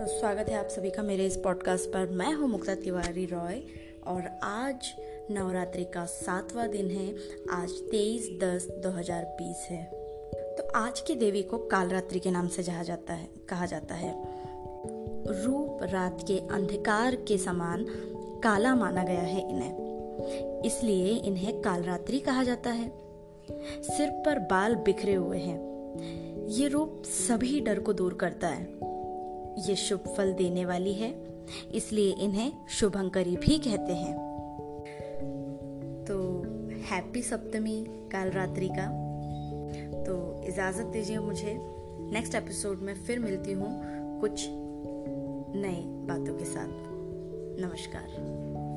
स्वागत है आप सभी का मेरे इस पॉडकास्ट पर। मैं हूँ मुक्ता तिवारी रॉय और आज नवरात्रि का सातवां दिन है। आज तेईस दस दो हज़ार बीस है। तो आज की देवी को कालरात्रि के नाम से जहा जाता है, कहा जाता है। रूप, रात के अंधकार के समान काला माना गया है इन्हें। इसलिए इन्हें कालरात्रि कहा जाता है। सिर पर बाल बिखरे हुए हैं। ये रूप सभी डर को दूर करता है। ये शुभ फल देने वाली है, इसलिए इन्हें शुभंकरी भी कहते हैं। तो हैप्पी सप्तमी काल रात्रि का। तो इजाज़त दीजिए मुझे, नेक्स्ट एपिसोड में फिर मिलती हूँ कुछ नए बातों के साथ। नमस्कार।